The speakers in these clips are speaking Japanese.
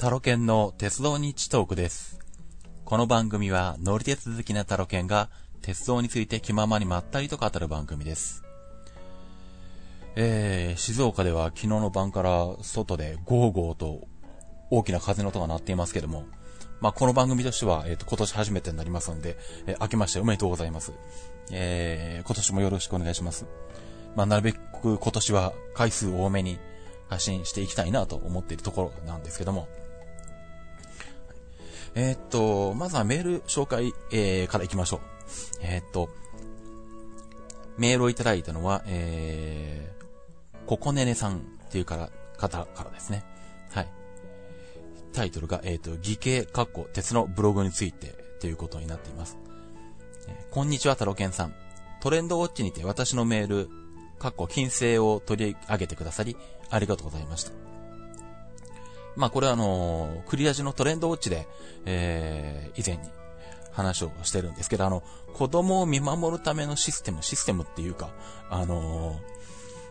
タロケンの鉄道日トークです。この番組は乗り鉄好きなタロケンが鉄道について気ままにまったりと語る番組です。えー、静岡では昨日の晩から外でゴーゴーと大きな風の音が鳴っていますけども、まあ、この番組としては、えっ、ー、と、今年初めてになりますので、えー、明けましておめでとうございます。えー、今年もよろしくお願いします。まあ、なるべく今年は回数多めに発信していきたいなと思っているところなんですけども。えー、っと、まずはメール紹介、えー、から行きましょう。えー、っと、メールをいただいたのは、えー、ココネネさんっていうから、方からですね。はい。タイトルが、えっ、と、義系、カッコ、鉄のブログについてということになっています。え、こんにちは、タロケンさん。トレンドウォッチにて私のメール、カッコ、金星を取り上げてくださり、ありがとうございました。まあこれはあのクリアジのトレンドウォッチで、えー、以前に話をしてるんですけど、あの、子供を見守るためのシステム、システムっていうか、あのー、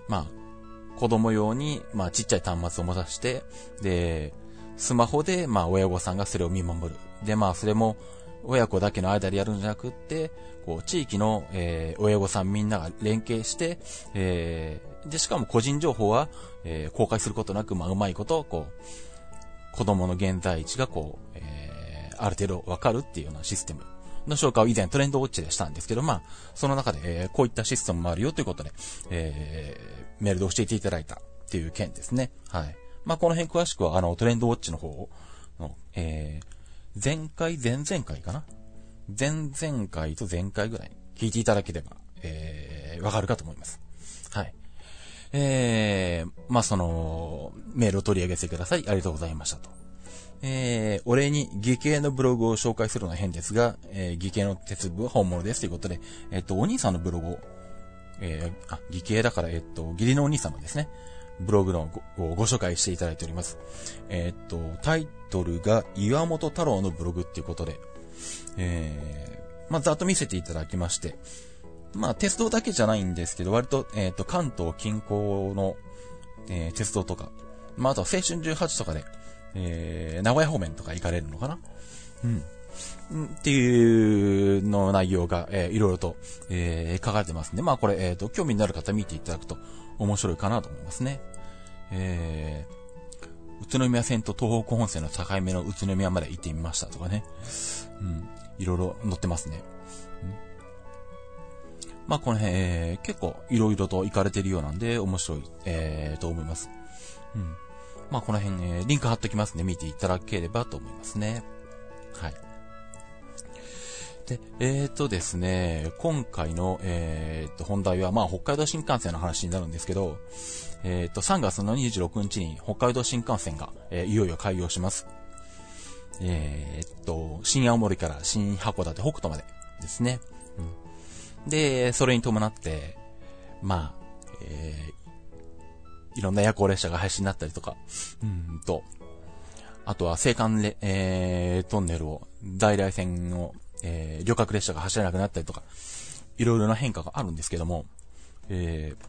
まあ、子供用に、まあ、ちっちゃい端末を持たして、で、スマホで、まあ、親御さんがそれを見守る。で、まあ、それも、親子だけの間でやるんじゃなくって、こう、地域の、えー、親御さんみんなが連携して、えー、で、しかも個人情報は、えー、公開することなく、まあ、うまいこと、こう、子供の現在地が、こう、えー、ある程度わかるっていうようなシステムの紹介を以前トレンドウォッチでしたんですけど、まあ、その中で、えー、こういったシステムもあるよということで、えー、メールで教えていただいたっていう件ですね。はい。まあ、この辺詳しくは、あの、トレンドウォッチの方の、えー、前回、前々回かな？前々回と前回ぐらい聞いていただければ、えー、わかるかと思います。はい。えー、まあ、その、メールを取り上げてください。ありがとうございましたと。えー、お礼に義系のブログを紹介するのは変ですが、えー、義系の鉄部は本物ですということで、えっ、と、お兄さんのブログを、えー、あ、義系だから、えっ、と、義理のお兄さんのですね、ブログのごご紹介していただいております。えっ、と、タイトルが岩本太郎のブログっていうことで、えー、まあ、ざっと見せていただきまして、まあ、鉄道だけじゃないんですけど、割と、えっ、ー、と、関東近郊の、えー、鉄道とか、まあ、あとは青春18とかで、えー、名古屋方面とか行かれるのかな？うん。っていうの内容が、えー、いろいろと、えー、書かれてますんで、まあこれ、えっ、ー、と、興味のある方見ていただくと面白いかなと思いますね。えー、宇都宮線と東北本線の境目の宇都宮まで行ってみましたとかね。うん。いろいろ載ってますね。まあこの辺、えー、結構いろいろと行かれてるようなんで面白い、えー、と思います。うん。まあこの辺、えー、リンク貼っときますね。見ていただければと思いますね。はい。で、えっ、ー、とですね、今回の、えっ、ー、と、本題は、まあ、北海道新幹線の話になるんですけど、えっ、ー、と、3月の26日に北海道新幹線が、えいよいよ開業します。えっと、新青森から新函館北斗までですね。で、それに伴って、まあ、えーいろんな夜行列車が廃止になったりとか、うんと、あとは青函レ、えー、トンネルを、在来線を、えー、旅客列車が走れなくなったりとか、いろいろな変化があるんですけども、えー、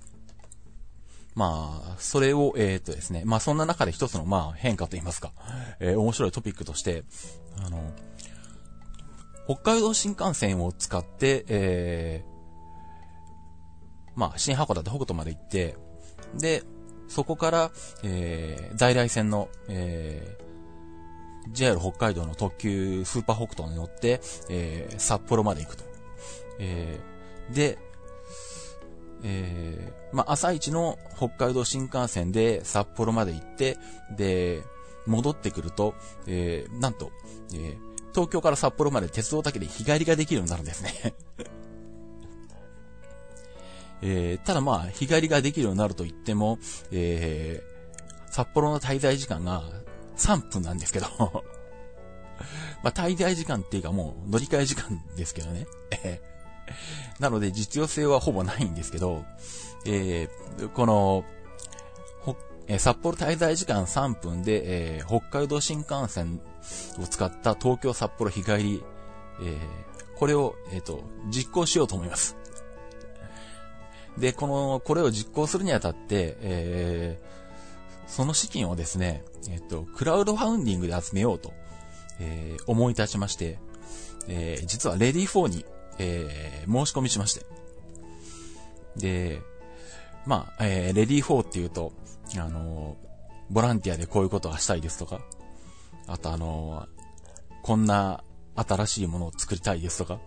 まあ、それを、えー、っとですね、まあそんな中で一つの、まあ変化と言いますか、えー、面白いトピックとして、あの、北海道新幹線を使って、えー、まあ、新函館北斗まで行って、で、そこから、えー、在来線の、えー、JR 北海道の特急スーパー北斗に乗って、えー、札幌まで行くと。えー、で、えー、まあ、朝一の北海道新幹線で札幌まで行って、で、戻ってくると、えー、なんと、えー、東京から札幌まで鉄道だけで日帰りができるようになるんですね えー、ただまあ、日帰りができるようになると言っても、えー、札幌の滞在時間が3分なんですけど まあ、滞在時間っていうかもう乗り換え時間ですけどね。なので実用性はほぼないんですけど、えー、この、えー、札幌滞在時間3分で、えー、北海道新幹線を使った東京札幌日帰り、えー、これを、えっ、と、実行しようと思います。で、この、これを実行するにあたって、えー、その資金をですね、えっと、クラウドファウンディングで集めようと、えー、思い立ちまして、えー、実はレディー4に、えー、申し込みしまして。で、まあ、えー、レディー4っていうと、あの、ボランティアでこういうことがしたいですとか、あとあの、こんな新しいものを作りたいですとか、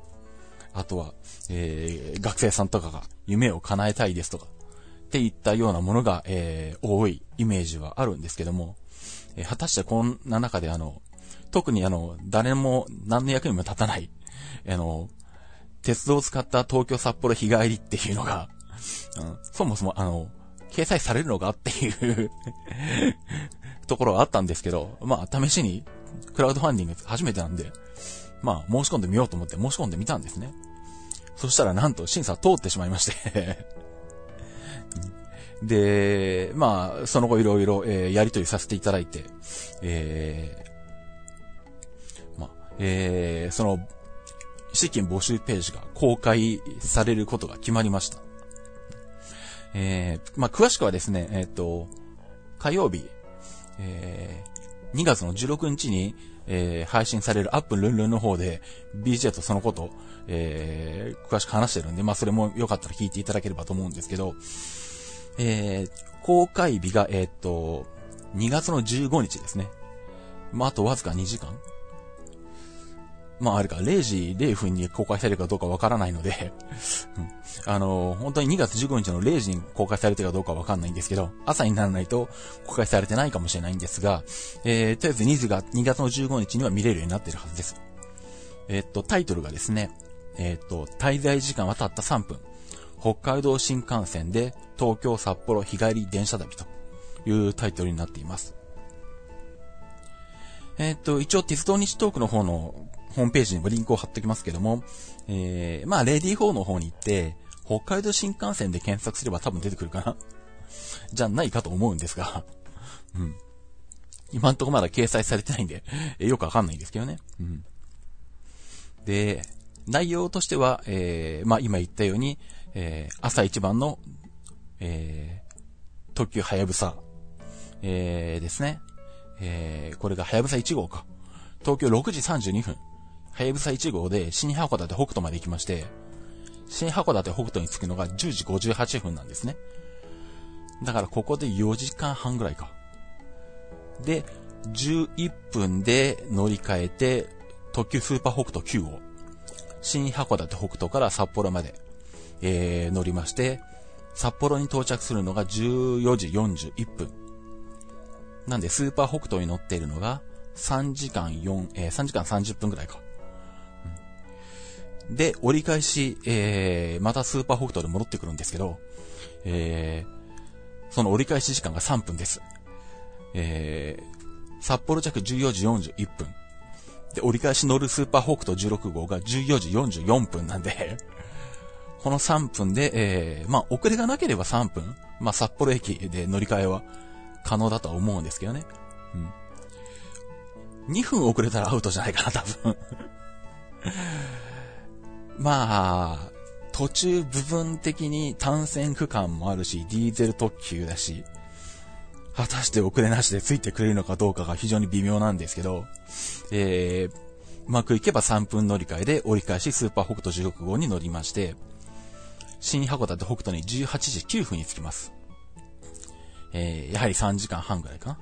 あとは、えー、学生さんとかが夢を叶えたいですとか、っていったようなものが、えー、多いイメージはあるんですけども、えー、果たしてこんな中であの、特にあの、誰も何の役にも立たない、あの、鉄道を使った東京札幌日帰りっていうのが、うん、そもそもあの、掲載されるのかっていうところはあったんですけど、まあ、試しに、クラウドファンディング初めてなんで、まあ、申し込んでみようと思って申し込んでみたんですね。そしたらなんと審査通ってしまいまして で、まあ、その後いろいろ、えー、やりとりさせていただいて、えー、まあ、えー、その、資金募集ページが公開されることが決まりました。えー、まあ、詳しくはですね、えっ、ー、と、火曜日、えー、2月の16日に、えー、配信されるアップルンルンの方で、BJ とそのこと、えー、詳しく話してるんで、まあ、それもよかったら聞いていただければと思うんですけど、えー、公開日が、えー、っと、2月の15日ですね。まあ、あとわずか2時間まあ、あれか、0時0分に公開されるかどうかわからないので うん、あの、本当に2月15日の0時に公開されてるかどうかわかんないんですけど、朝にならないと公開されてないかもしれないんですが、えー、とりあえず2月が、2月の15日には見れるようになってるはずです。え、っと、タイトルがですね、えっと、滞在時間はたった3分。北海道新幹線で東京札幌日帰り電車旅というタイトルになっています。えっ、と、一応鉄道日トークの方のホームページにもリンクを貼っておきますけども、えー、まあ、レディー4の方に行って、北海道新幹線で検索すれば多分出てくるかな じゃないかと思うんですが うん。今んとこまだ掲載されてないんでよくわかんないんですけどね。うん。で、内容としては、えー、まあ、今言ったように、えー、朝一番の、えー、特急はやぶさ、えー、ですね。えー、これがはやぶさ1号か。東京6時32分。はやぶさ1号で新函館北斗まで行きまして、新函館北斗に着くのが10時58分なんですね。だからここで4時間半ぐらいか。で、11分で乗り換えて、特急スーパー北斗9号。新函館北斗から札幌までえー、乗りまして、札幌に到着するのが14時41分。なんで、スーパー北斗に乗っているのが、3時間4、えー、3時間30分くらいか。で、折り返し、えー、またスーパー北斗で戻ってくるんですけど、えー、その折り返し時間が3分です。えー、札幌着14時41分。で、折り返し乗るスーパー北斗16号が14時44分なんで この3分で、えー、まあ、遅れがなければ3分、まあ、札幌駅で乗り換えは可能だとは思うんですけどね。うん。2分遅れたらアウトじゃないかな、多分 まあ、途中部分的に単線区間もあるし、ディーゼル特急だし、果たして遅れなしでついてくれるのかどうかが非常に微妙なんですけど、えー、うまくいけば3分乗り換えで折り返しスーパー北斗16号に乗りまして、新函館北斗に18時9分に着きます。えー、やはり3時間半ぐらいかな。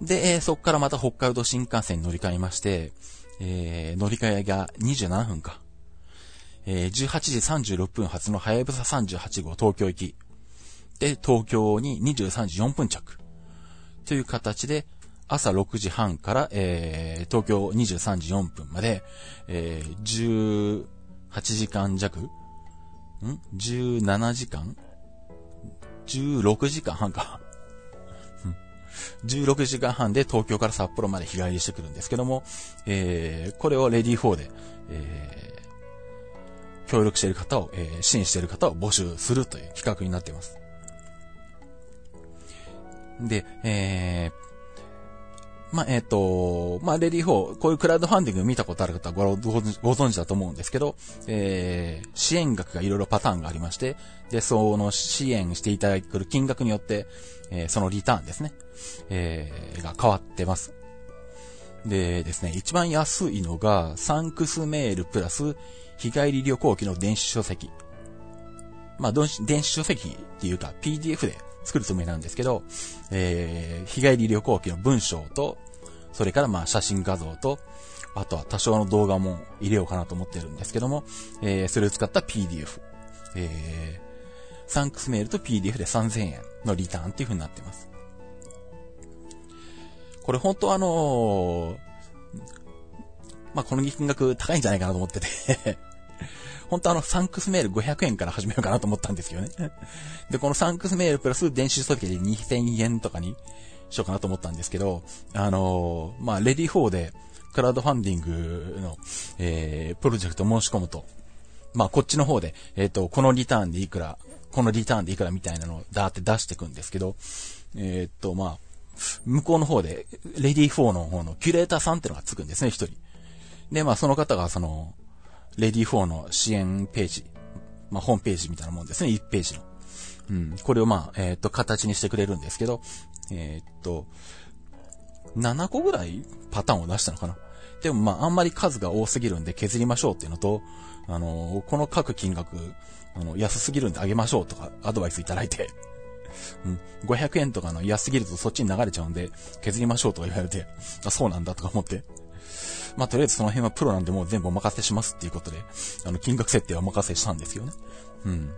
で、えー、そこからまた北海道新幹線に乗り換えまして、えー、乗り換えが27分か。えー、18時36分発のはやぶさ38号東京行き。で、東京に23時4分着。という形で、朝6時半から、えー、東京23時4分まで、えー、18時間弱ん ?17 時間 ?16 時間半か。16時間半で東京から札幌まで日帰りしてくるんですけども、えー、これをレディー4で、えー、協力している方を、えー、支援している方を募集するという企画になっています。で、えーまあ、えっ、ー、と、まあ、レディー4、こういうクラウドファンディング見たことある方はごご存知だと思うんですけど、えー、支援額がいろいろパターンがありまして、で、その支援していただく金額によって、えー、そのリターンですね、えー、が変わってます。でですね、一番安いのが、サンクスメールプラス、日帰り旅行機の電子書籍。まあ、電子書籍っていうか PDF で作るつもりなんですけど、えー、日帰り旅行記の文章と、それからまあ写真画像と、あとは多少の動画も入れようかなと思ってるんですけども、えー、それを使った PDF。えー、サンクスメールと PDF で3000円のリターンっていう風になってます。これ本当あのー、まあ、この金額高いんじゃないかなと思ってて本当あの、サンクスメール500円から始めようかなと思ったんですよね。で、このサンクスメールプラス電子書籍で2000円とかにしようかなと思ったんですけど、あのー、まあ、レディ4で、クラウドファンディングの、えー、プロジェクト申し込むと、まあ、こっちの方で、えっ、ー、と、このリターンでいくら、このリターンでいくらみたいなのをダーって出していくんですけど、えっ、と、まあ、向こうの方で、レディ4の方のキュレーターさんってのがつくんですね、一人。で、まあ、その方が、その、レディ4の支援ページ、まあ、ホームページみたいなもんですね、1ページの。うん、これをまあ、えっ、と、形にしてくれるんですけど、えっ、と、7個ぐらいパターンを出したのかな。でもまあ、あんまり数が多すぎるんで削りましょうっていうのと、あのー、この各金額、あの、安すぎるんであげましょうとか、アドバイスいただいて、うん、500円とかの安すぎるとそっちに流れちゃうんで、削りましょうとか言われて、あ、そうなんだとか思って、まあ、とりあえずその辺はプロなんでもう全部お任せしますっていうことで、あの、金額設定はお任せしたんですよね。うん。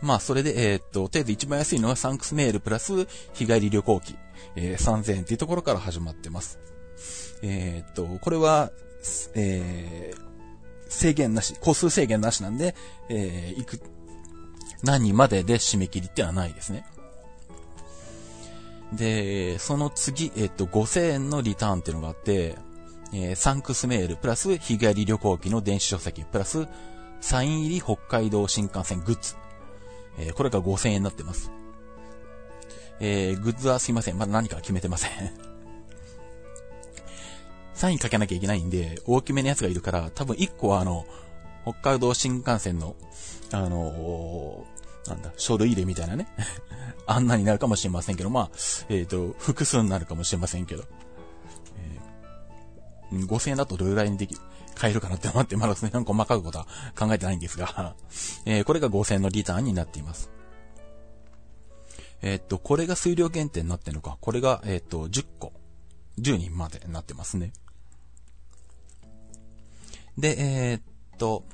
まあ、それで、えー、っと、とりあえず一番安いのはサンクスメールプラス日帰り旅行機、えー、3000円っていうところから始まってます。えー、っと、これは、えー、制限なし、個数制限なしなんで、えー、いく、何人までで締め切りってのはないですね。で、その次、えっと、5000円のリターンっていうのがあって、えー、サンクスメール、プラス日帰り旅行機の電子書籍、プラスサイン入り北海道新幹線グッズ。えー、これが5000円になってます。えー、グッズはすいません。まだ何か決めてません サインかけなきゃいけないんで、大きめのやつがいるから、多分1個はあの、北海道新幹線の、あのー、なんだ、書類入れみたいなね あんなになるかもしれませんけど、まあ、えっ、ー、と、複数になるかもしれませんけど。5000円だとどれぐらいにできる、買えるかなって思って、まだその細かいことは考えてないんですが えー、これが5000円のリターンになっています。えー、っと、これが数量限定になってるのか。これが、えー、っと、10個。10人までになってますね。で、えー、っと、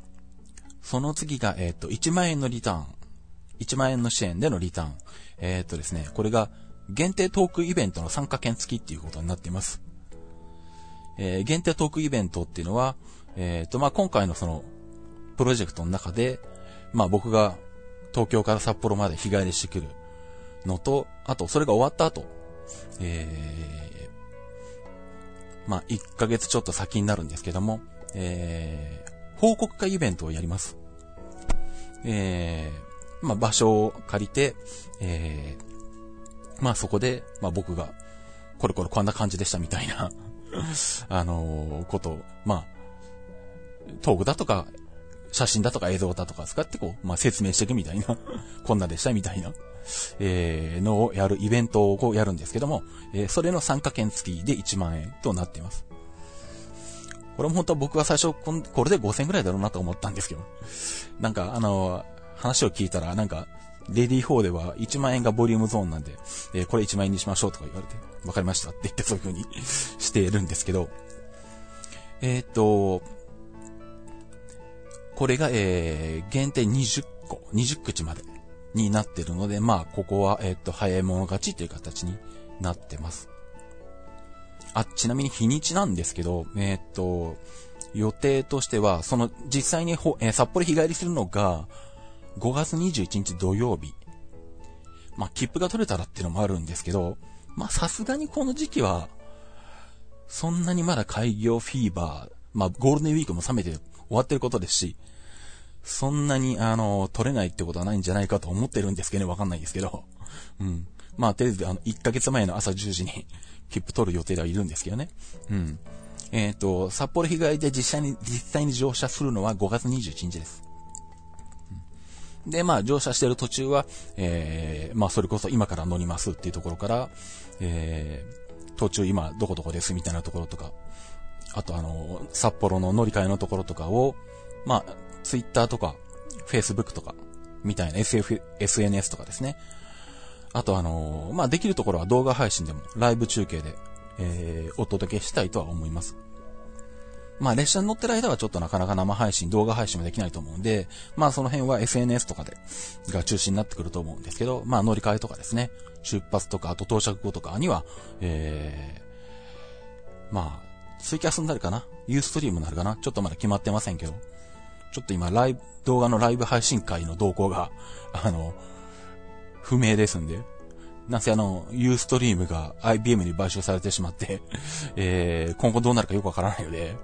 その次が、えっと、1万円のリターン。1万円の支援でのリターン。えっとですね、これが、限定トークイベントの参加券付きっていうことになっています。えー、限定トークイベントっていうのは、えっ、ー、と、まあ、今回のその、プロジェクトの中で、まあ、僕が東京から札幌まで日帰りしてくるのと、あと、それが終わった後、えー、まあ、1ヶ月ちょっと先になるんですけども、えー、報告会イベントをやります。えー、まあ、場所を借りて、えー、まあ、そこで、まあ、僕が、これこれこんな感じでしたみたいな あのー、ことを、まあ、トークだとか、写真だとか映像だとか使ってこう、まあ、説明していくみたいな こんなでしたみたいな、えー、のをやるイベントをこうやるんですけども、えー、それの参加券付きで1万円となっています。これも本当は僕は最初こ、これで5000円くらいだろうなと思ったんですけど、なんか、あのー、話を聞いたら、なんか、レディー4では1万円がボリュームゾーンなんで、えー、これ1万円にしましょうとか言われて、わかりましたって言ってそういう風にしているんですけど、えー、っと、これが、えー、限定20個、20口までになってるので、まあ、ここは、えー、っと、早い者勝ちという形になってます。あ、ちなみに日にちなんですけど、えー、っと、予定としては、その、実際にほ、えー、札幌日帰りするのが、5月21日土曜日。まあ、切符が取れたらっていうのもあるんですけど、ま、さすがにこの時期は、そんなにまだ開業フィーバー、まあ、ゴールデンウィークも冷めて終わってることですし、そんなに、あの、取れないってことはないんじゃないかと思ってるんですけどね、わかんないですけど。うん。まあ、とりあえず、あの、1ヶ月前の朝10時に切符取る予定ではいるんですけどね。うん。えっ、ー、と、札幌日帰りで実際に、実際に乗車するのは5月21日です。で、まあ、乗車してる途中は、えー、まあ、それこそ今から乗りますっていうところから、えー、途中今どこどこですみたいなところとか、あとあの、札幌の乗り換えのところとかを、まあ、ツイッターとか、フェイスブックとか、みたいな SF、SNS とかですね。あとあの、まあ、できるところは動画配信でも、ライブ中継で、えー、お届けしたいとは思います。まあ列車に乗ってる間はちょっとなかなか生配信、動画配信もできないと思うんで、まあその辺は SNS とかで、が中心になってくると思うんですけど、まあ乗り換えとかですね、出発とか、あと到着後とかには、えー、まあ、ツイキャスになるかな？ユーストリームになるかな？ちょっとまだ決まってませんけど、ちょっと今ライブ、動画のライブ配信会の動向が、あの、不明ですんで、なんせあの、ユーストリームが IBM に買収されてしまって えー、今後どうなるかよくわからないので、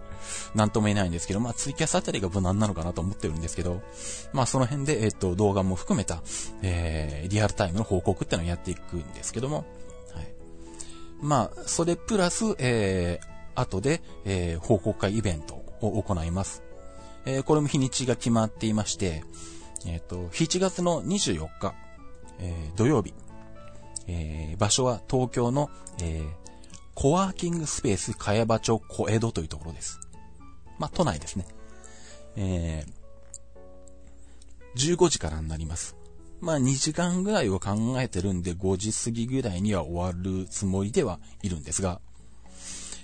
なんとも言えないんですけど、まあ、ツイキャスあたりが無難なのかなと思ってるんですけど、まあ、その辺で、えっと、動画も含めた、えー、リアルタイムの報告ってのをやっていくんですけども、はい。まあ、それプラス、えー、後で、えー、報告会イベントを行います。えー、これも日にちが決まっていまして、えっ、ー、と、7月の24日、えー、土曜日、えー、場所は東京の、えー、コワーキングスペース茅場町小江戸というところです。まあ、都内ですね。えー、15時からになります。まあ、2時間ぐらいを考えてるんで、5時過ぎぐらいには終わるつもりではいるんですが、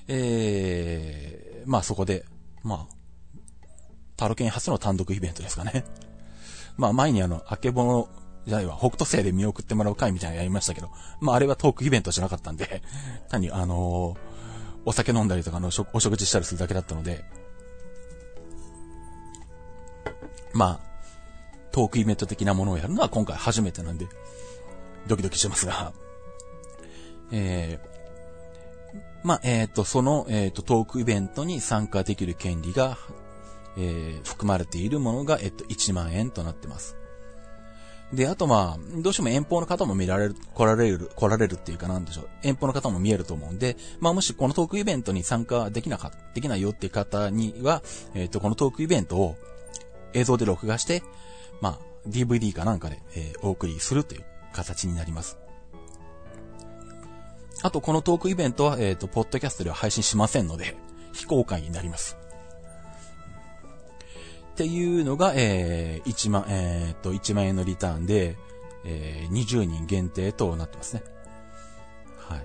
えー、まあそこで、まあ、タロケン初の単独イベントですかね。まあ前にあの、あけぼの、じゃないわ、北斗星で見送ってもらう会みたいなのやりましたけど、まああれはトークイベントじゃなかったんで、単にあのー、お酒飲んだりとかのお食事したりするだけだったので、まあ、トークイベント的なものをやるのは今回初めてなんで、ドキドキしてますが、えー、まあ、えっ、ー、と、その、えっ、ー、と、トークイベントに参加できる権利が、えー、含まれているものが、えっ、と、1万円となってます。で、あとまあ、どうしても遠方の方も見られる、来られる、来られるっていうかなんでしょう。遠方の方も見えると思うんで、まあもしこのトークイベントに参加できなか、できないよっていう方には、えっ、と、このトークイベントを、映像で録画して、まあ、DVD かなんかで、えー、お送りするという形になります。あと、このトークイベントは、えっ、ー、と、ポッドキャストでは配信しませんので、非公開になります。っていうのが、えー、1万、えー、っと、1万円のリターンで、えー、20人限定となってますね。は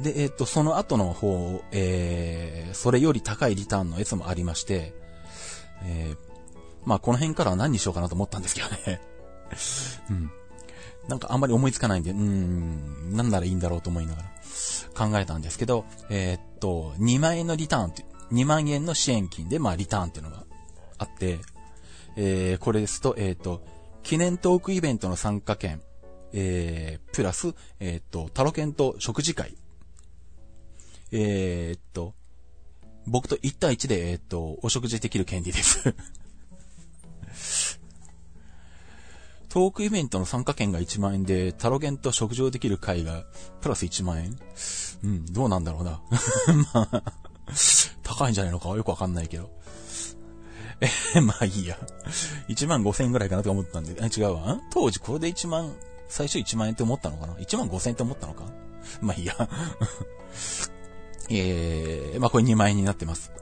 い。で、えー、っと、その後の方、えー、それより高いリターンのやつもありまして、えー、まあこの辺からは何にしようかなと思ったんですけどね。うん。なんかあんまり思いつかないんで、うーん、なんならいいんだろうと思いながら考えたんですけど、えー、っと、2万円のリターンって、2万円の支援金で、まあリターンっていうのがあって、えー、これですと、えー、と、記念トークイベントの参加券、えー、プラス、えー、と、タロケンと食事会、えー、っと、僕と1対1で、えっと、お食事できる権利です。トークイベントの参加券が1万円で、タロゲンと食事をできる会が、プラス1万円。うん、どうなんだろうな。まあ、高いんじゃないのかよくわかんないけど。え、まあいいや。1万5千円ぐらいかなと思ったんで、違うわ。当時これで1万、最初1万円って思ったのかな ?1 万5千円って思ったのか？まあいいや。えー、まあこれ2万円になってます。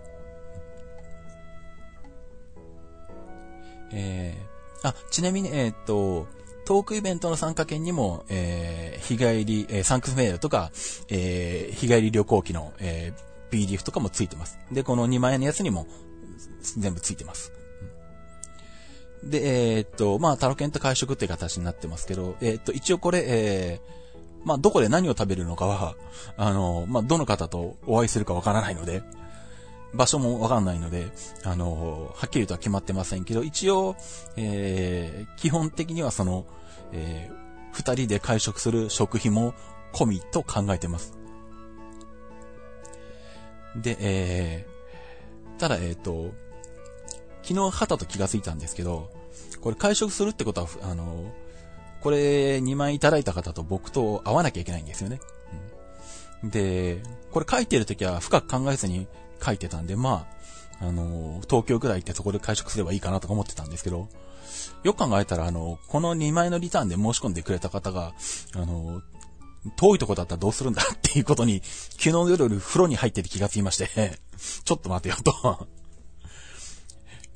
えー、あ、ちなみに、えー、っと、トークイベントの参加券にも、えー、日帰り、えー、サンクスメールとか、えー、日帰り旅行機の、えー、PDF とかもついてます。で、この2万円のやつにも全部ついてます。で、えー、っと、まあ、タロケンと会食っていう形になってますけど、えー、っと、一応これ、えー、まあ、どこで何を食べるのかは、あの、まあ、どの方とお会いするかわからないので、場所もわかんないので、あの、はっきりとは決まってませんけど、一応、えー、基本的にはその、えー、二人で会食する食費も込みと考えてます。で、えー、ただ、えっ、ー、と、昨日、旗と気がついたんですけど、これ会食するってことは、あの、これ2枚いただいた方と僕と会わなきゃいけないんですよね。うん、で、これ書いてるときは深く考えずに書いてたんで、まあ、あの、東京ぐらい行ってそこで会食すればいいかなとか思ってたんですけど、よく考えたら、あの、この2枚のリターンで申し込んでくれた方が、あの、遠いとこだったらどうするんだっていうことに、昨日の夜風呂に入ってて気がつきまして。ちょっと待てよと。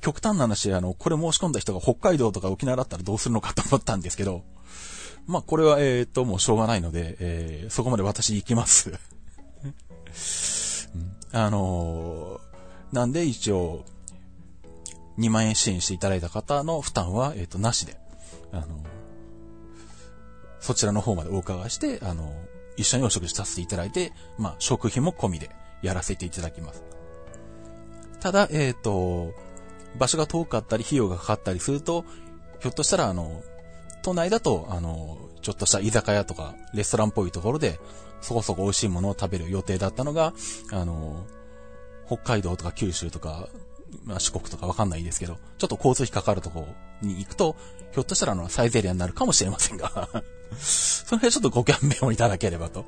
極端な話、あの、これ申し込んだ人が北海道とか沖縄だったらどうするのかと思ったんですけど、まあ、これは、えっ、と、もうしょうがないので、えー、そこまで私行きます。あのー、なんで一応、2万円支援していただいた方の負担は、えっ、と、なしで、あのそちらの方までお伺いして、あの一緒にお食事させていただいて、まあ、食費も込みでやらせていただきます。ただ、えっ、と、場所が遠かったり、費用がかかったりすると、ひょっとしたら、あの、都内だと、あの、ちょっとした居酒屋とか、レストランっぽいところで、そこそこ美味しいものを食べる予定だったのが、あの、北海道とか九州とか、まあ、四国とかわかんないですけど、ちょっと交通費かかるところに行くと、ひょっとしたらあの、サイゼリアになるかもしれませんが その辺ちょっとご勘弁をいただければと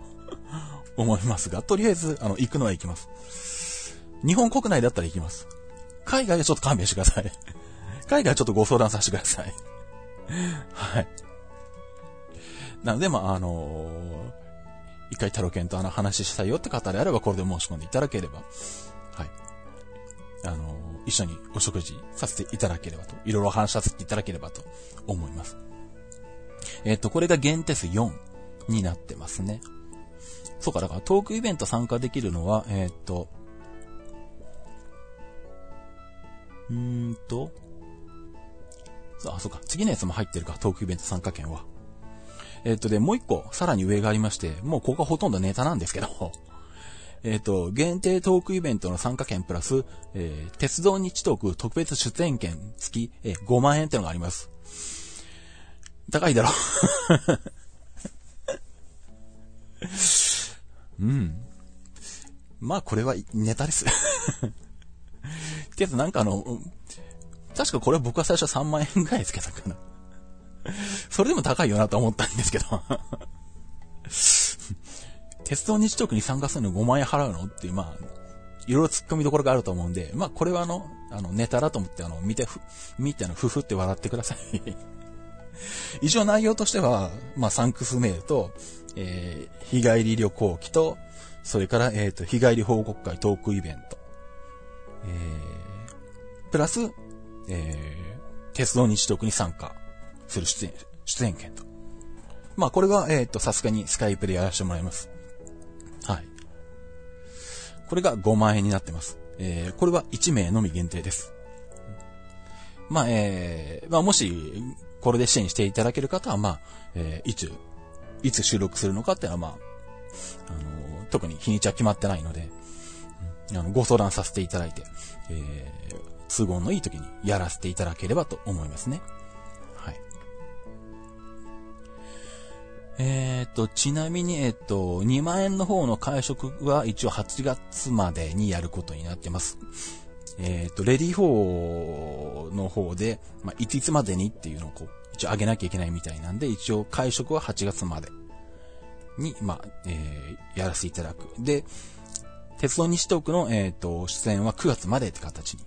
思いますが、とりあえず、あの、行くのは行きます。日本国内だったら行きます。海外はちょっと勘弁してください。海外はちょっとご相談させてください。はい。なので、まあ、あのー、一回タロケンとあの話したいよって方であれば、これで申し込んでいただければ、はい。あの、一緒にお食事させていただければと、いろいろ話させていただければと思います。えっ、ー、と、これが限定数4になってますね。そうか、だからトークイベント参加できるのは、えっ、と、うーんと、あ、そうか。次のやつも入ってるか、トークイベント参加券は。えっ、と、で、もう一個、さらに上がありまして、もうここはほとんどネタなんですけど、えっ、と、限定トークイベントの参加券プラス、えー、鉄道日トーク特別出演券付き、えー、5万円ってのがあります。高いだろ うん。まあ、これはネタです けどなんかあの、確かこれ僕は最初3万円ぐらいつけたかな。それでも高いよなと思ったんですけど鉄道日特に参加するの5万円払うの？っていう、まあ、いろいろ突っ込みどころがあると思うんで、まあ、これはあの、あの、ネタだと思って、あの、見て、見てあの、ふふって笑ってください 一応内容としては、まあ、サンクスメールと、えー、日帰り旅行記と、それから、えっ、ー、と、日帰り報告会トークイベント。えー、プラス、えー、鉄道日特に参加する出演、出演権と。まあ、これが、えっ、ー、と、さすがにスカイプでやらせてもらいます。はい。これが5万円になってます。えー、これは1名のみ限定です。まあ、えー、まあ、もし、これで支援していただける方は、まあ、えー、いつ、いつ収録するのかっていうのは、まあ、あの、特に日にちは決まってないので、うん、あの、ご相談させていただいて、えー、都合のいい時にやらせていただければと思いますね。えー、っと、ちなみに、え、っと、2万円の方の会食は一応8月までにやることになってます。えっ、と、レディー4の方で、まあ、いついつまでにっていうのをこう、一応上げなきゃいけないみたいなんで、一応会食は8月までに、まあ、えー、やらせていただく。で、鉄道西東区の、えっ、と、出演は9月までって形に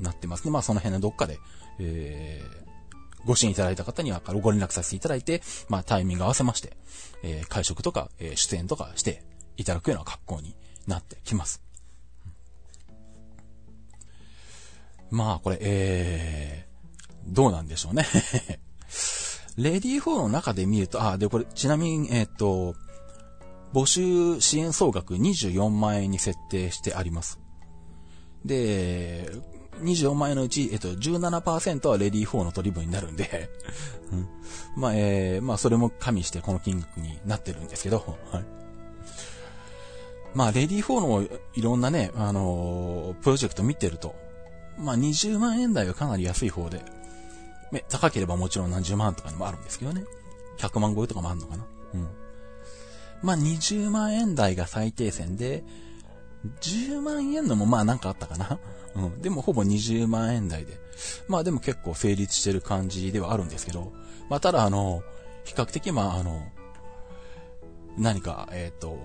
なってますね。まあ、その辺のどっかで、えー、ご支援いただいた方にはご連絡させていただいて、まあ、タイミング合わせまして、えー、会食とか、えー、出演とかしていただくような格好になってきます。まあ、これ、えー、どうなんでしょうね レディー4の中で見ると、あ、で、これ、ちなみに、えっ、ー、と、募集支援総額24万円に設定してあります。で、24万円のうち、えっと、17%はレディー4の取り分になるんで うん、まあ、えー、まあ、それも加味してこの金額になってるんですけど、はい。まあ、レディー4のいろんなね、あのー、プロジェクト見てると、まあ20万円台はかなり安い方で、ね、高ければもちろん何十万とかにもあるんですけどね。100万超えとかもあるのかな。うん。まあ20万円台が最低線で、10万円のもまあなんかあったかな？うん。でもほぼ20万円台で。まあでも結構成立してる感じではあるんですけど、まあただあの、比較的、まあ、あの、何か、えっ、ー、と、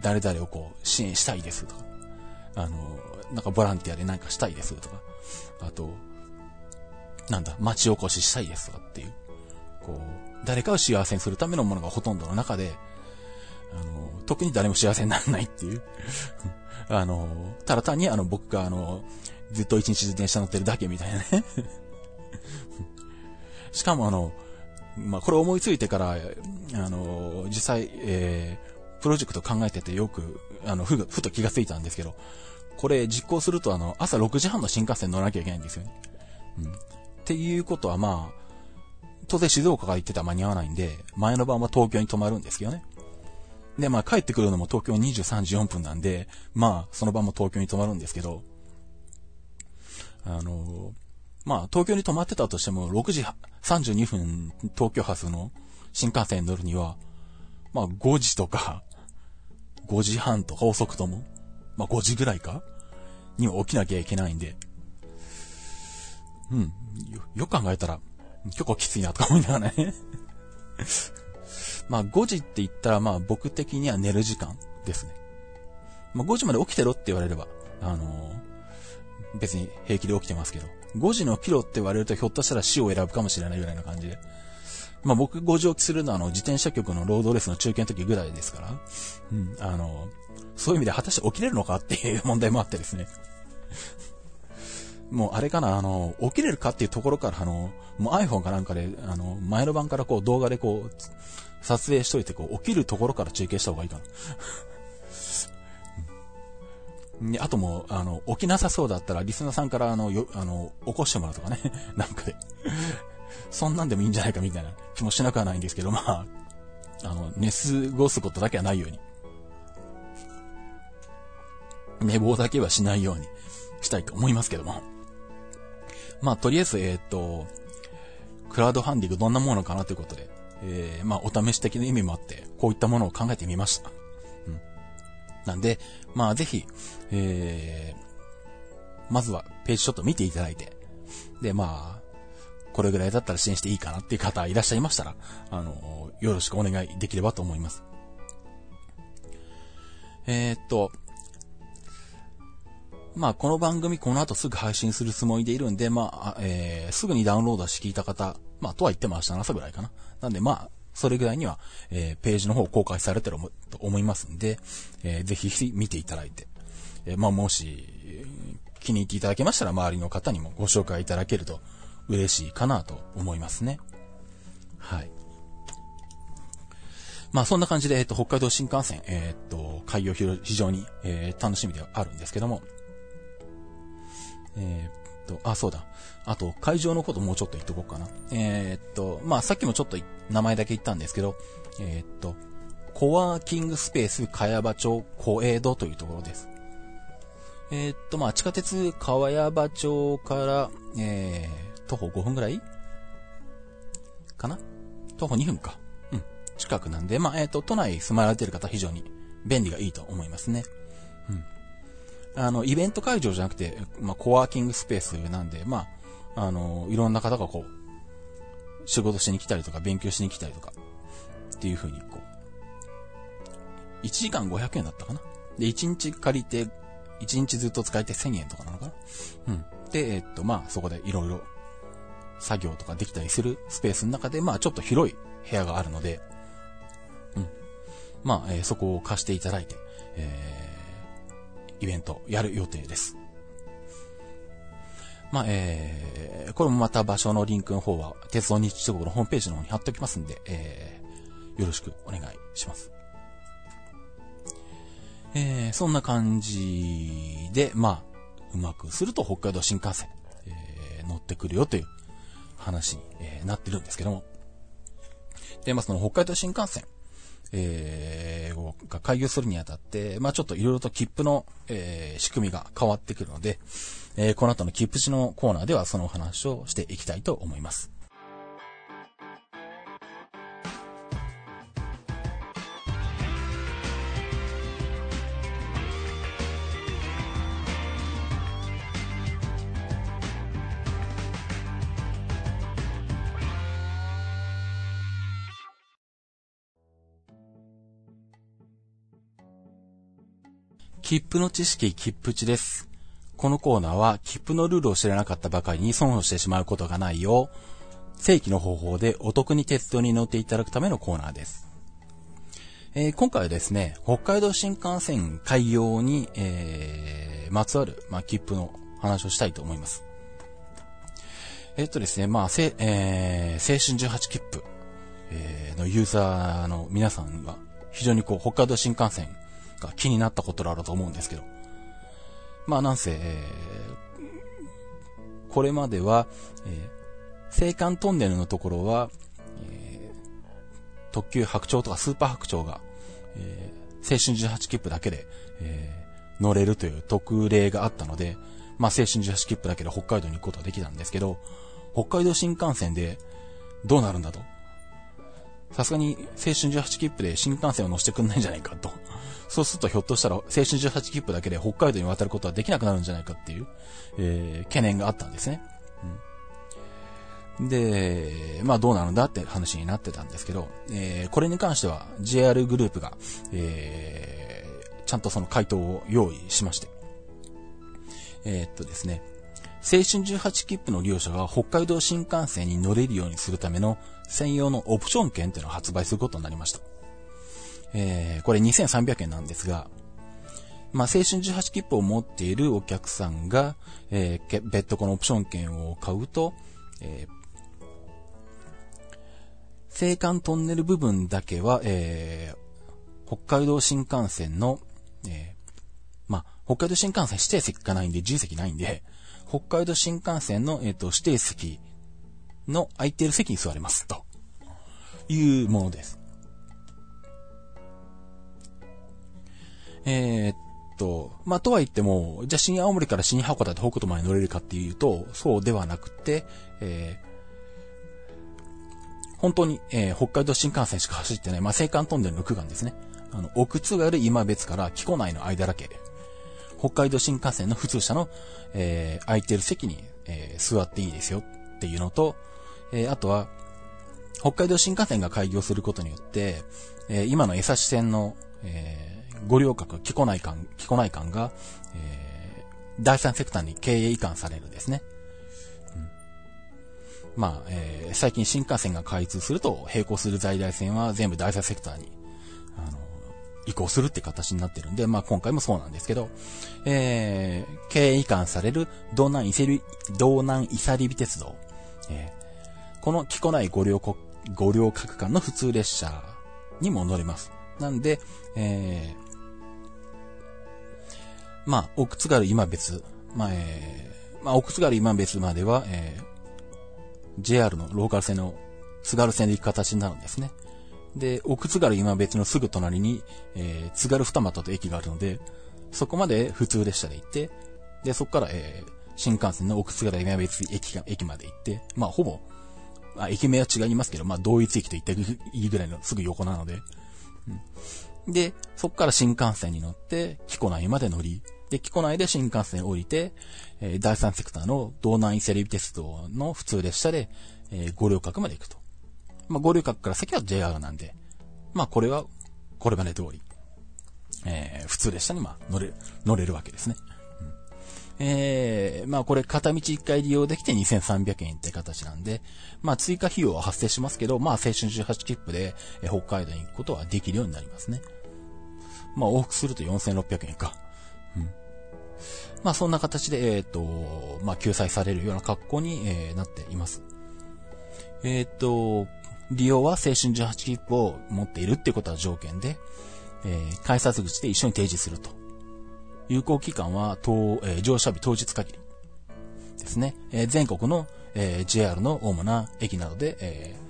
誰々をこう、支援したいですとか、あの、なんかボランティアで何かしたいですとか、あと、なんだ、町おこししたいですとかっていう、こう、誰かを幸せにするためのものがほとんどの中で、あの、特に誰も幸せにならないっていう あの、ただ単にあの、僕があの、ずっと一日自転車乗ってるだけみたいなね しかもあの、まあ、これ思いついてから、あの、実際、えー、プロジェクト考えててよく、あの、ふ、ふと気がついたんですけど、これ実行するとあの、朝6時半の新幹線乗らなきゃいけないんですよね。うん。っていうことはまあ、当然静岡から行ってたら間に合わないんで、前の晩は東京に泊まるんですけどね。で、まあ帰ってくるのも東京23時4分なんで、まあその晩も東京に泊まるんですけど、あの、まあ東京に泊まってたとしても6時32分東京発の新幹線に乗るには、まあ5時とか、5時半とか遅くとも、まあ5時ぐらいかには起きなきゃいけないんで、うん、よ、よく考えたら、結構きついなとか思いながらね。まあ5時って言ったらまあ僕的には寝る時間ですね。まあ5時まで起きてろって言われれば、あのー、別に平気で起きてますけど、5時の起きろって言われるとひょっとしたら死を選ぶかもしれないぐらいな感じで。まあ僕5時起きするのはあの自転車局のロードレースの中継の時ぐらいですから、うん、あのー、そういう意味で果たして起きれるのかっていう問題もあってですね。もうあれかな、あの、起きれるかっていうところから、あの、もう iPhone かなんかで、あの、前の晩からこう動画でこう、撮影しといて、こう、起きるところから中継した方がいいかな。ね あともあの、起きなさそうだったら、リスナーさんから、あの、よ、あの、起こしてもらうとかね。なんかで。そんなんでもいいんじゃないかみたいな気もしなくはないんですけど、まあ、あの、寝過ごすことだけはないように。寝坊だけはしないようにしたいと思いますけども。まあ、とりあえず、えっ、と、クラウドファンディングどんなものかなということで、えー、まあ、お試し的な意味もあって、こういったものを考えてみました。うん。なんで、まあ、ぜひ、えー、まずはページちょっと見ていただいて、で、まあ、これぐらいだったら支援していいかなっていう方いらっしゃいましたら、あの、よろしくお願いできればと思います。えー、っと、まあ、この番組この後すぐ配信するつもりでいるんで、まあ、えー、すぐにダウンロードして聞いた方、まあ、とは言っても明日の朝ぐらいかな。なんで、まあ、それぐらいには、えー、ページの方公開されてると思いますんで、えー、ぜひ見ていただいて、えー、まあ、もし、気に入っていただけましたら、周りの方にもご紹介いただけると嬉しいかなと思いますね。はい。まあそんな感じで、えっと、北海道新幹線、えっと、開業非常に、えー、楽しみではあるんですけども、えー、っと、あ、そうだ。あと、会場のこともうちょっと言っとこうかな。えー、っと、まあ、さっきもちょっと名前だけ言ったんですけど、えー、っと、コワーキングスペース茅場町小江戸というところです。えー、っと、まあ、地下鉄茅場町から、えー、徒歩5分ぐらい？かな？徒歩2分か。うん。近くなんで、まあ、えっと、都内住まれてる方非常に便利がいいと思いますね。うん。あの、イベント会場じゃなくて、まあ、コワーキングスペースなんで、まあ、あの、いろんな方がこう、仕事しに来たりとか、勉強しに来たりとか、っていう風に、こう、1時間500円だったかな。で、1日借りて、1日ずっと使えて1000円とかなのかな。うん。で、えっと、まあ、そこでいろいろ、作業とかできたりするスペースの中で、まあ、ちょっと広い部屋があるので、うん。まあ、えー、そこを貸していただいて、えーイベントやる予定です。まあ、えー、これもまた場所のリンクの方は、鉄道日中国のホームページの方に貼っておきますんで、えー、よろしくお願いします。えー、そんな感じで、まあ、うまくすると北海道新幹線、えー、乗ってくるよという話に、えー、なってるんですけども。で、まあ、その北海道新幹線、えー、が開業するにあたって、まあちょっといろいろと切符の、えー、仕組みが変わってくるので、えー、この後のキ符プチのコーナーではそのお話をしていきたいと思います。切符の知識切符値です。このコーナーは、切符のルールを知らなかったばかりに損をしてしまうことがないよう、正規の方法でお得に鉄道に乗っていただくためのコーナーです。えー、今回はですね、北海道新幹線開業に、えー、まつわる、まあ、切符の話をしたいと思います。えっとですね、まあ、せ、えー、青春18切符、えー、のユーザーの皆さんが、非常にこう、北海道新幹線が気になったことだろうと思うんですけど、まあなんせ、えー、これまでは、えー、青函トンネルのところは、えー、特急白鳥とかスーパー白鳥が、えー、青春18切符だけで、えー、乗れるという特例があったので、まあ青春18切符だけで北海道に行くことができたんですけど、北海道新幹線でどうなるんだと。さすがに青春18切符で新幹線を乗せてくんないんじゃないかと。そうするとひょっとしたら青春18切符だけで北海道に渡ることはできなくなるんじゃないかっていう、えー、懸念があったんですね。うん、で、まあどうなるんだって話になってたんですけど、えー、これに関しては JR グループが、えー、ちゃんとその回答を用意しまして。えー、っとですね、青春18切符の利用者が北海道新幹線に乗れるようにするための専用のオプション券っていうのを発売することになりました。えー、これ2300円なんですが、まあ、青春18切符を持っているお客さんが、えー、別途このオプション券を買うと、えー、青函トンネル部分だけは、えー、北海道新幹線の、えー、まあ、北海道新幹線指定席がないんで、自由席ないんで、北海道新幹線の、えっ、ー、と、指定席の空いてる席に座れます。というものです。えー、っと、まあ、とは言っても、じゃあ新青森から新函館北斗まで乗れるかっていうと、そうではなくて、えー、本当に、えー、北海道新幹線しか走ってない、まあ、青函トンネルの区間ですね。あの、奥津軽今別から木古内の間だけ、北海道新幹線の普通車の、えー、空いてる席に、えー、座っていいですよっていうのと、えー、あとは、北海道新幹線が開業することによって、えー、今の江差線の、えー、五稜郭、木古内間、木古内間が、えー、第三セクターに経営移管されるんですね。うん、まあ、えー、最近新幹線が開通すると、並行する在来線は全部第三セクターにあの移行するって形になってるんで、まあ今回もそうなんですけど、えー、経営移管される道南伊勢り、道南伊佐リ鉄道、えー、この木古内五両国、五両各間の普通列車にも乗れます。なんで、えー、まあ、奥津軽今別、まあ、えー、まあ、奥津軽今別までは、えー、JR のローカル線の津軽線で行く形になるんですね。で、奥津軽今別のすぐ隣に、えー、津軽二俣と駅があるので、そこまで普通列車で行って、で、そこから、えー、新幹線の奥津軽今別駅が、駅まで行って、まあ、ほぼ、あ、駅名は違いますけど、まあ、同一駅と言っていいぐらいのすぐ横なので、うん、で、そこから新幹線に乗って、木古内まで乗り、で、木古内で新幹線降りて、えー、第三セクターの道南伊勢リビ鉄道の普通列車で、えー、五稜郭まで行くと。まあ、合流角から先は JR なんで、まあ、これは、これまで通り、えー、普通列車にまあ、乗れ、乗れるわけですね。うん、えー、まあ、これ片道1回利用できて2300円って形なんで、まあ、追加費用は発生しますけど、まあ、青春18切符で、え、北海道に行くことはできるようになりますね。まあ、往復すると4600円か。うん。まあ、そんな形で、えっ、ー、と、まあ、救済されるような格好に、えー、なっています。えっ、ー、と、利用は青春18切符を持っているっていうことは条件で、えー、改札口で一緒に提示すると。有効期間は当、えー、乗車日当日限りですね。えー、全国の、えー、JR の主な駅などで、えー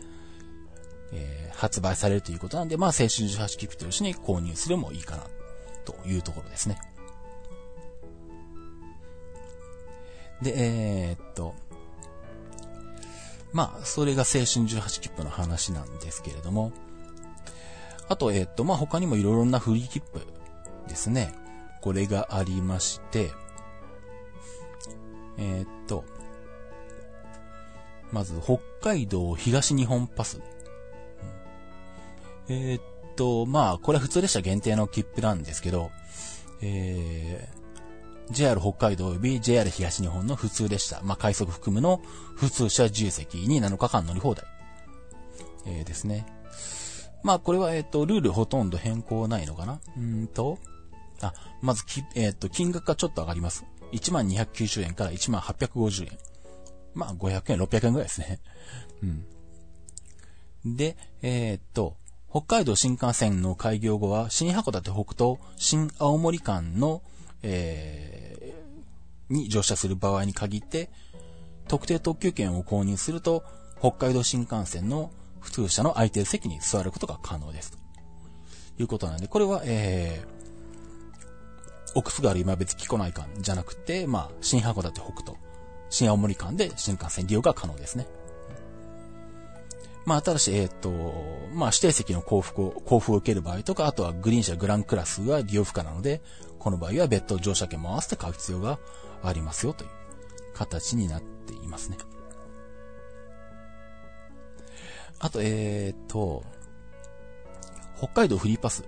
えー、発売されるということなんで、まあ、青春18切符と一緒に購入するもいいかな、というところですね。で、えー、っと、まあ、それが青春18切符の話なんですけれども、あと、えっ、と、まあ、他にもいろいろなフリー切符ですね。これがありまして、えっ、と、まず、北海道東日本パス。えっと、まあ、これは普通列車限定の切符なんですけど、えー、JR 北海道及び JR 東日本の普通列車、まあ、快速含むの普通車自由席に7日間乗り放題。えー、ですね。まあ、これは、えっ、と、ルールほとんど変更ないのかな？うんと、あ、まずき、えっ、ー、と、金額がちょっと上がります。1290円から1850円。まあ、500円、600円ぐらいですね。うん。で、えー、っと、北海道新幹線の開業後は、新函館北東、新青森間の、えー、に乗車する場合に限って、特定特急券を購入すると、北海道新幹線の普通車の空いてる席に座ることが可能です。ということなんで、これは、えー、奥津軽今別木古内間じゃなくて、まあ、新函館北東、新青森間で新幹線利用が可能ですね。まあ、ただし、えっ、ー、と、まあ、指定席の交付を、交付を受ける場合とか、あとはグリーン車グランクラスは利用不可なので、この場合は別途乗車券も合わせて買う必要がありますよという形になっていますね。あと、えっ、ー、と、北海道フリーパス。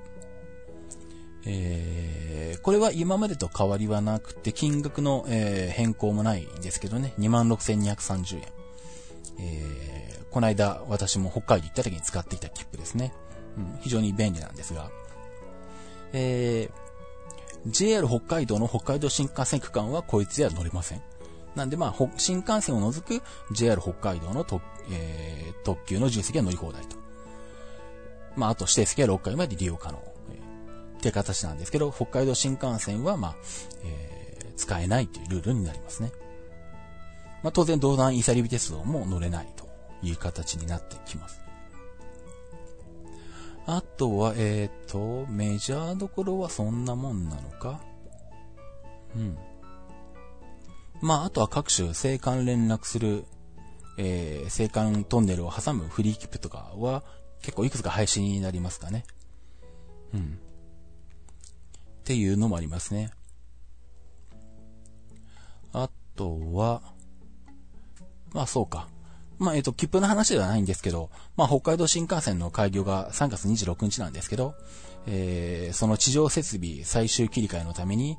えー、これは今までと変わりはなくて、金額の、えー、変更もないんですけどね、26,230円。えー、この間私も北海道行った時に使っていた切符ですね。うん、非常に便利なんですが、えー、JR 北海道の北海道新幹線区間はこいつでは乗れません。なんでまあ、新幹線を除く JR 北海道の特,、えー、特急の重席は乗り放題と。まあ、あと指定席は6回まで利用可能。って形なんですけど、北海道新幹線は、まあ、えー、使えないというルールになりますね。まあ、当然、道南イサリビ鉄道も乗れないという形になってきます。あとは、えっ、ー、と、メジャーどころはそんなもんなのか？うん。まあ、あとは各種、青函連絡する、えー、青函トンネルを挟むフリーキップとかは、結構いくつか配信になりますかね。うん。っていうのもありますね。あとは、まあそうか。まあえっ、ー、と、切符の話ではないんですけど、まあ北海道新幹線の開業が3月26日なんですけど、えー、その地上設備最終切り替えのために、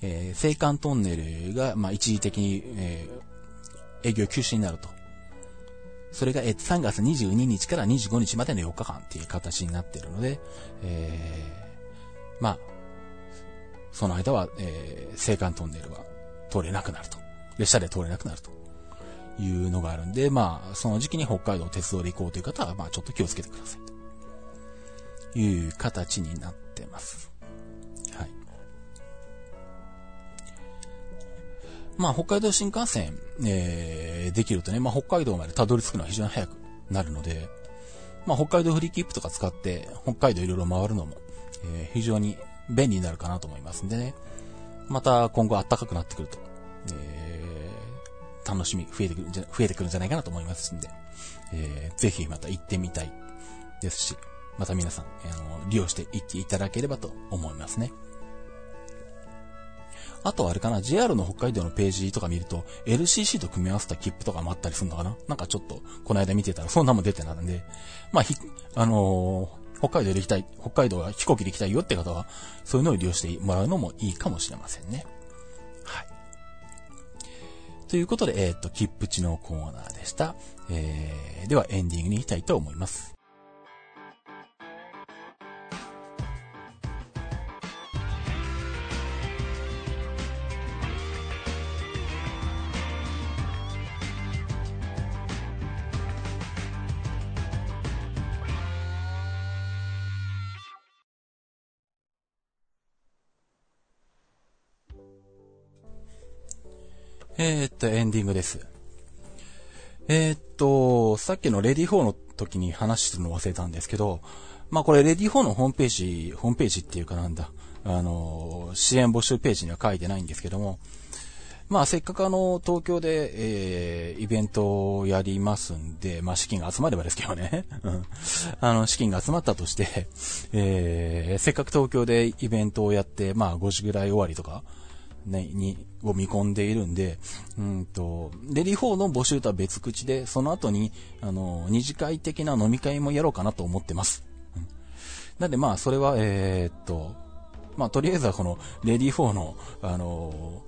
えー、青函トンネルが、まあ一時的に、えー、営業休止になると。それが、えー、3月22日から25日までの4日間っていう形になってるので、えー、まあ、その間は、えー、青函トンネルは通れなくなると。列車で通れなくなるというのがあるんで、まあ、その時期に北海道鉄道で行こうという方は、まあ、ちょっと気をつけてくださいという形になってます。はい。まあ、北海道新幹線、えー、できるとね、まあ、北海道までたどり着くのは非常に早くなるので、まあ、北海道フリーキップとか使って、北海道いろいろ回るのも、えー、非常に便利になるかなと思いますんでね。また今後暖かくなってくると、えー、楽しみ増えてくるんじゃ、増えてくるんじゃないかなと思いますんで、えー、ぜひまた行ってみたいですし、また皆さん、あの、利用して行っていただければと思いますね。あとあれかな、JR の北海道のページとか見ると、LCC と組み合わせた切符とかもあったりするのかななんかちょっと、この間見てたら、そんなも出てたんで、まあ、ひ、あのー北海道で行きたい、北海道は飛行機で行きたいよって方は、そういうのを利用してもらうのもいいかもしれませんね。はい。ということで、えっ、と、切符地のコーナーでした。えー、ではエンディングに行きたいと思います。えー、っと、エンディングです。えー、っと、さっきのレディ4の時に話するの忘れたんですけど、まあこれレディ4のホームページ、ホームページっていうかなんだ、あの、支援募集ページには書いてないんですけども、まあせっかくあの、東京で、えー、イベントをやりますんで、まあ資金が集まればですけどね。うん。あの、資金が集まったとして、えー、せっかく東京でイベントをやって、まあ5時ぐらい終わりとか、ね、に、を見込んでいるんで、うんと、レディ4の募集とは別口で、その後に、あの、二次会的な飲み会もやろうかなと思ってます。うん、なんでまあ、それは、えー、っと、まあ、とりあえずはこの、レディ4の、あの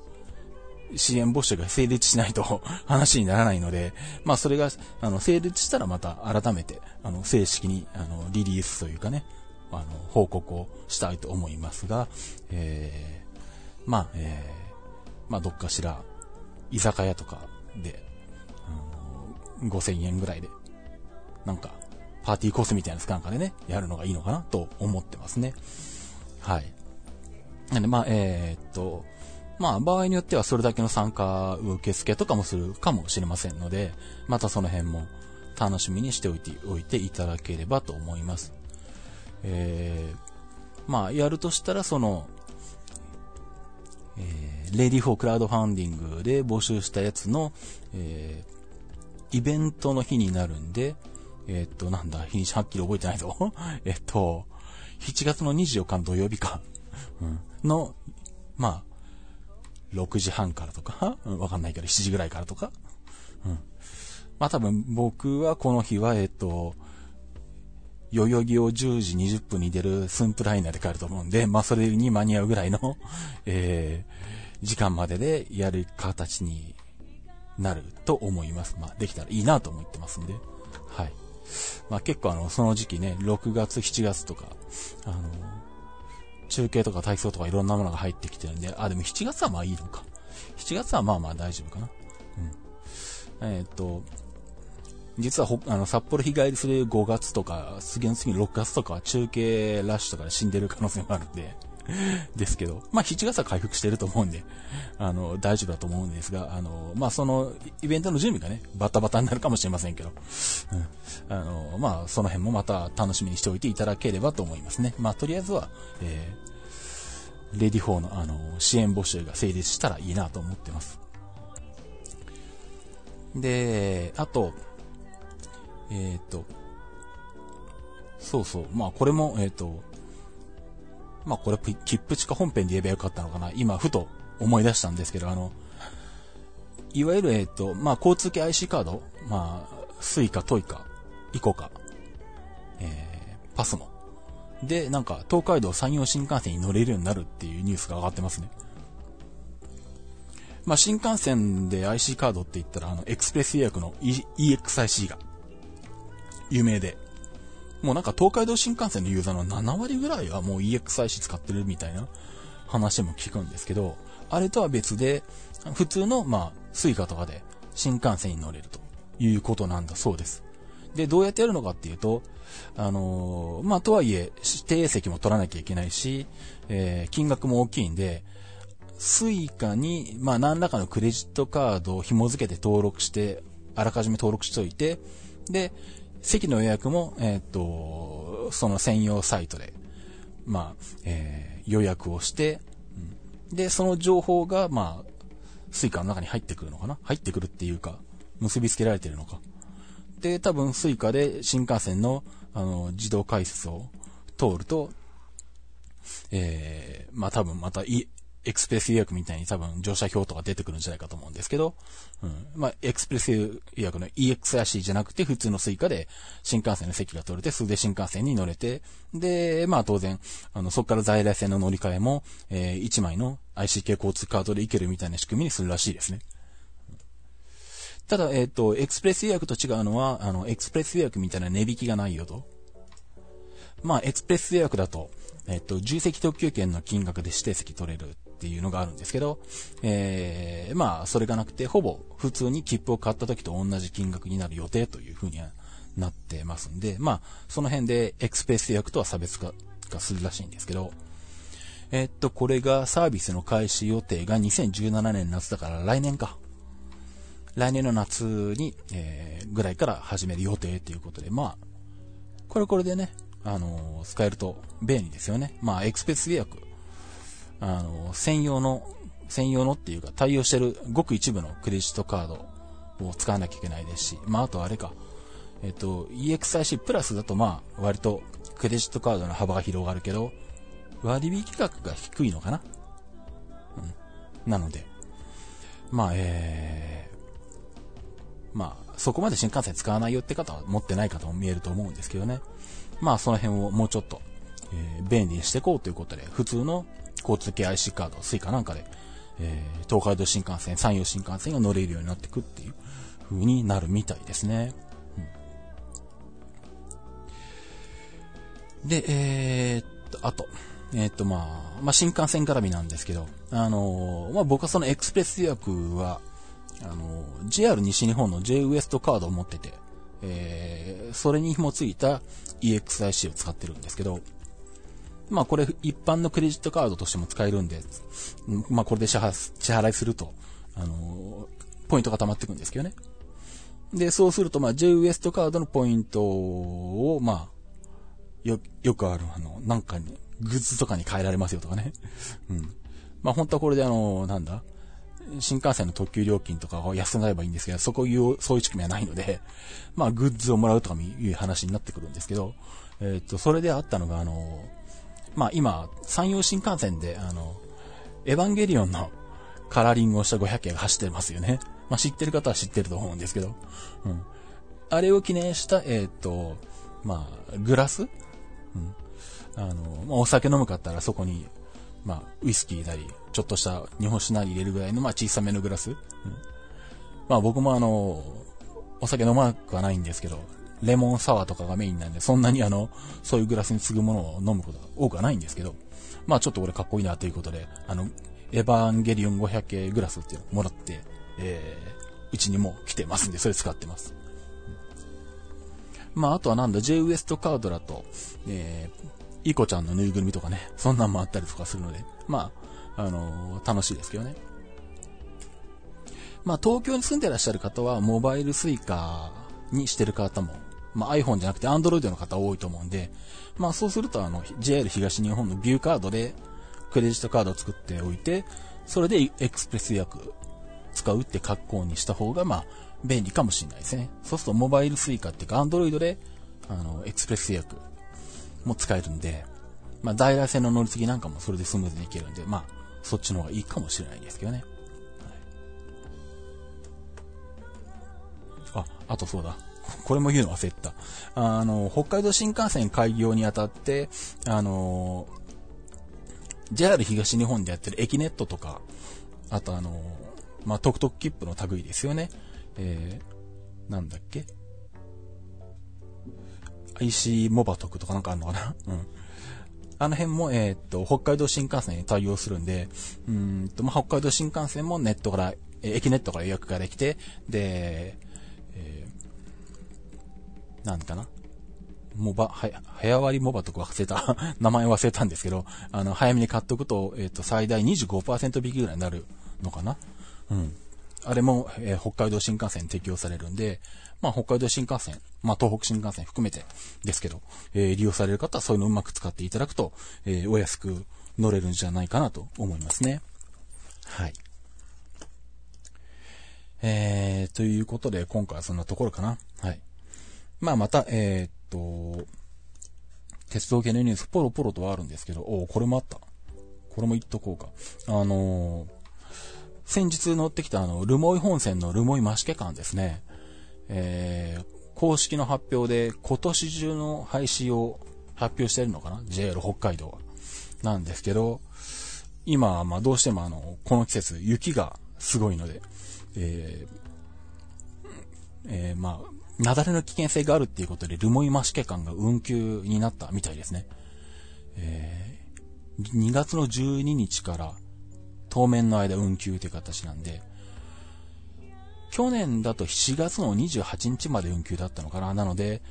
ー、支援募集が成立しないと 話にならないので、まあ、それが、あの、成立したらまた改めて、あの、正式に、あの、リリースというかね、あの、報告をしたいと思いますが、えー、まあ、えー、まあ、どっかしら、居酒屋とかで、あの5000円ぐらいで、なんか、パーティーコースみたいなスカンカでね、やるのがいいのかなと思ってますね。はい。なんで、まあ、えー、っと、まあ、場合によってはそれだけの参加受付とかもするかもしれませんので、またその辺も楽しみにしておいておいていただければと思います。えー、まあ、やるとしたら、その、えー、レディフォークラウドファンディングで募集したやつの、えー、イベントの日になるんで、えー、っと、なんだ、日にちはっきり覚えてないぞ。えっと、7月の24日の土曜日か。うん、の、まあ、6時半からとか、わかんないけど、7時ぐらいからとか。うん。まあ多分僕はこの日は、えっと、代々木を10時20分に出るスンプライナーで帰ると思うんで、まあそれに間に合うぐらいの、えー、時間まででやる形になると思います。まあできたらいいなと思ってますんで。はい。まあ結構あの、その時期ね、6月、7月とか、あの、中継とか体操とかいろんなものが入ってきてるんで、あ、でも7月はまあいいのか。7月はまあまあ大丈夫かな。うん。えっ、と、実はほあの、札幌日帰りする5月とか、次の次の6月とかは中継ラッシュとかで死んでる可能性もあるんで、ですけど、まあ7月は回復してると思うんで、あの、大丈夫だと思うんですが、あの、まあその、イベントの準備がね、バタバタになるかもしれませんけど、うん、あの、まあその辺もまた楽しみにしておいていただければと思いますね。まあとりあえずは、えー、 READYFOR のあの、支援募集が成立したらいいなと思ってます。で、あと、えっ、と、そうそう。まあこれも、えっ、と、まあこれ、切符地下本編で言えばよかったのかな。今、ふと思い出したんですけど、あの、いわゆる、えっ、と、まあ交通系 IC カード、まあ、スイカ、トイカ、イコカ、えー、パスモ。で、なんか、東海道山陽新幹線に乗れるようになるっていうニュースが上がってますね。まあ、新幹線で IC カードって言ったら、あの、エクスプレス予約の、e、EXIC が有名で、もうなんか東海道新幹線のユーザーの7割ぐらいはもう EXIC 使ってるみたいな話も聞くんですけど、あれとは別で、普通の、まあ、スイカとかで新幹線に乗れるということなんだそうです。で、どうやってやるのかっていうと、あのー、まあ、とはいえ、指定席も取らなきゃいけないし、えー、金額も大きいんで、スイカに、まあ、何らかのクレジットカードを紐付けて登録して、あらかじめ登録しておいて、で、席の予約も、えっ、と、その専用サイトで、まあ、えー、予約をして、うん、で、その情報が、まあ、スイカの中に入ってくるのかな？入ってくるっていうか、結びつけられてるのか。で、多分スイカで新幹線の、あの、自動改札を通ると、えー、まあ多分また、エクスプレス予約みたいに多分乗車表とか出てくるんじゃないかと思うんですけど、うん。まあ、エクスプレス予約の EXIC じゃなくて普通のスイカで新幹線の席が取れて、それで新幹線に乗れて、で、まあ当然、あの、そこから在来線の乗り換えも、えー、1枚の IC 系交通カードで行けるみたいな仕組みにするらしいですね。ただ、えっ、ー、と、エクスプレス予約と違うのは、あの、エクスプレス予約みたいな値引きがないよと。まあ、エクスプレス予約だと、えっ、ー、と、重積特急券の金額で指定席取れるっていうのがあるんですけど、えー、まあ、それがなくて、ほぼ普通に切符を買った時と同じ金額になる予定というふうにはなってますんで、まあ、その辺でエクスペース予約とは差別化がするらしいんですけど、えー、っと、これがサービスの開始予定が2017年夏だから来年か。来年の夏に、えー、ぐらいから始める予定ということで、まあ、これこれでね、あのー、使えると便利ですよね。まあ、エクスペース予約あの、専用の、専用のっていうか対応してるごく一部のクレジットカードを使わなきゃいけないですし、まあ、あとあれか、えっと、EXIC プラスだとまあ、割とクレジットカードの幅が広がるけど、割引額が低いのかなうん。なので、まあ、えー、まあ、そこまで新幹線使わないよって方は持ってない方も見えると思うんですけどね。まあ、その辺をもうちょっとえー、便利にしていこうということで、普通の交通系 IC カード、スイカなんかで、えー、東海道新幹線、山陽新幹線が乗れるようになってくっていう風になるみたいですね。うん、で、えー、っと、あと、えー、っと、まあ、まあ、新幹線絡みなんですけど、あのー、まあ、僕はそのエクスプレス予約は、あの、JR 西日本の J ウエストカードを持ってて、えー、それに紐ついた EXIC を使ってるんですけど、まあこれ一般のクレジットカードとしても使えるんで、まあこれで支払いすると、あの、ポイントが溜まっていくんですけどね。で、そうすると、まあ J ウエストカードのポイントを、まあ、よ、よくある、あの、なんかに、グッズとかに変えられますよとかね。うん。まあ本当はこれであの、なんだ新幹線の特急料金とかを安くなればいいんですけど、そこいう、そういう仕組みはないので、まあグッズをもらうとかいう話になってくるんですけど、えっ、と、それであったのが、あの、まあ今、山陽新幹線で、あの、エヴァンゲリオンのカラーリングをした500件が走ってますよね。まあ知ってる方は知ってると思うんですけど、うん。あれを記念した、えっ、と、まあ、グラス？うん。あの、まあ、お酒飲むかったらそこに、まあ、ウイスキーなり、ちょっとした日本酒なり入れるぐらいの、まあ、小さめのグラス？うん、まあ、僕もあの、お酒飲まなくはないんですけど、レモンサワーとかがメインなんで、そんなにあの、そういうグラスに次ぐものを飲むことが多くはないんですけど、まあちょっと俺かっこいいなということで、あの、エヴァンゲリオン500系グラスっていうのをもらって、えー、うちにも来てますんで、それ使ってます。まああとはなんだ、J ウエストカードだと、えー、イコちゃんのぬいぐるみとかね、そんなんもあったりとかするので、まあ、あのー、楽しいですけどね。まあ、東京に住んでらっしゃる方は、モバイルスイカにしてる方も、まあ、iPhone じゃなくて Android の方多いと思うんで、まあ、そうすると、あの、JR 東日本のビューカードで、クレジットカードを作っておいて、それでエクスプレス予約使うって格好にした方が、まあ、便利かもしれないですね。そうすると、モバイルスイカっていうか、Android で、あの、エクスプレス予約も使えるんで、まあ、在来線の乗り継ぎなんかもそれでスムーズにいけるんで、まあ、そっちの方がいいかもしれないですけどね。はい、あ、あとそうだ。これも言うの忘れた。あの、北海道新幹線開業にあたって、あの、JR 東日本でやってる駅ネットとか、あとあの、まあ、トクトク切符の類ですよね。えー、なんだっけ？IC モバトクとかなんかあるのかな？うん。あの辺も、えー、っと、北海道新幹線に対応するんで、うんと、まあ、北海道新幹線もネットから、えー、駅ネットから予約ができて、で、えー、なんかな？モバ、は、早割モバとか忘れた 名前忘れたんですけど、あの、早めに買っとくと、えっ、と、最大25%引きぐらいになるのかな？うん。あれも、えー、北海道新幹線適用されるんで、まあ、北海道新幹線、まあ、東北新幹線含めてですけど、えー、利用される方はそういうのをうまく使っていただくと、えー、お安く乗れるんじゃないかなと思いますね。はい。えー、ということで、今回はそんなところかな。はい。まあ、また、えー、っと、鉄道系のニュース、ポロポロとはあるんですけど、おこれもあった。これも言っとこうか。あのー、先日乗ってきたあの、留萌本線の留萌増毛間ですね。えー、公式の発表で今年中の廃止を発表してるのかな ?JR 北海道は。なんですけど、今、まあどうしてもあの、この季節雪がすごいので、えー、えー、まあ、雪崩の危険性があるっていうことで、留萌増毛間が運休になったみたいですね。えー、2月の12日から当面の間運休という形なんで、去年だと7月の28日まで運休だったのかな。なので、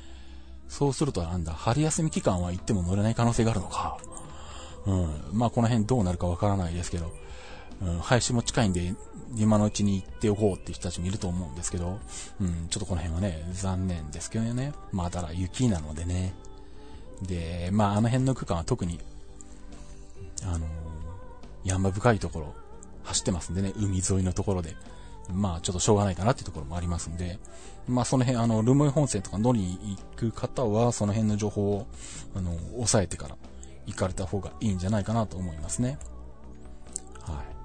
そうするとなんだ、春休み期間は行っても乗れない可能性があるのか。うん。まあこの辺どうなるかわからないですけど、うん、廃止も近いんで、今のうちに行っておこうって人たちもいると思うんですけど、うん、ちょっとこの辺はね、残念ですけどね。まあただ雪なのでね。で、まああの辺の区間は特に、あのー、山深いところ走ってますんでね、海沿いのところで。まあちょっとしょうがないかなっていうところもありますんで、まあその辺、あの、ルムイ本線とか乗りに行く方は、その辺の情報を、あの、押さえてから行かれた方がいいんじゃないかなと思いますね。はい。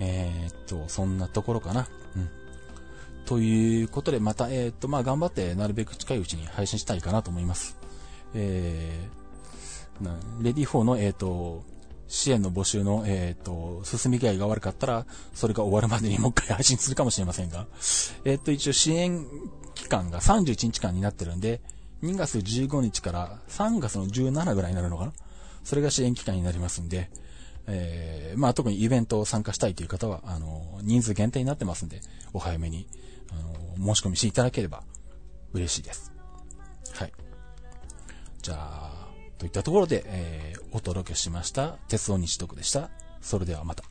えー、っと、そんなところかな。うん。ということで、また、えー、っと、まあ頑張ってなるべく近いうちに配信したいかなと思います。えー、なレディ4の、えっ、と、支援の募集の、えっ、と、進み具合が悪かったら、それが終わるまでにもう一回配信するかもしれませんが、えっ、と、一応支援期間が31日間になってるんで、2月15日から3月の17ぐらいになるのかなそれが支援期間になりますんで、えー、まあ、特にイベントを参加したいという方は、あの、人数限定になってますんで、お早めに、あの、申し込みしていただければ嬉しいです。はい。じゃあ、といったところで、えー、お届けしました、鉄道日読でした。それではまた。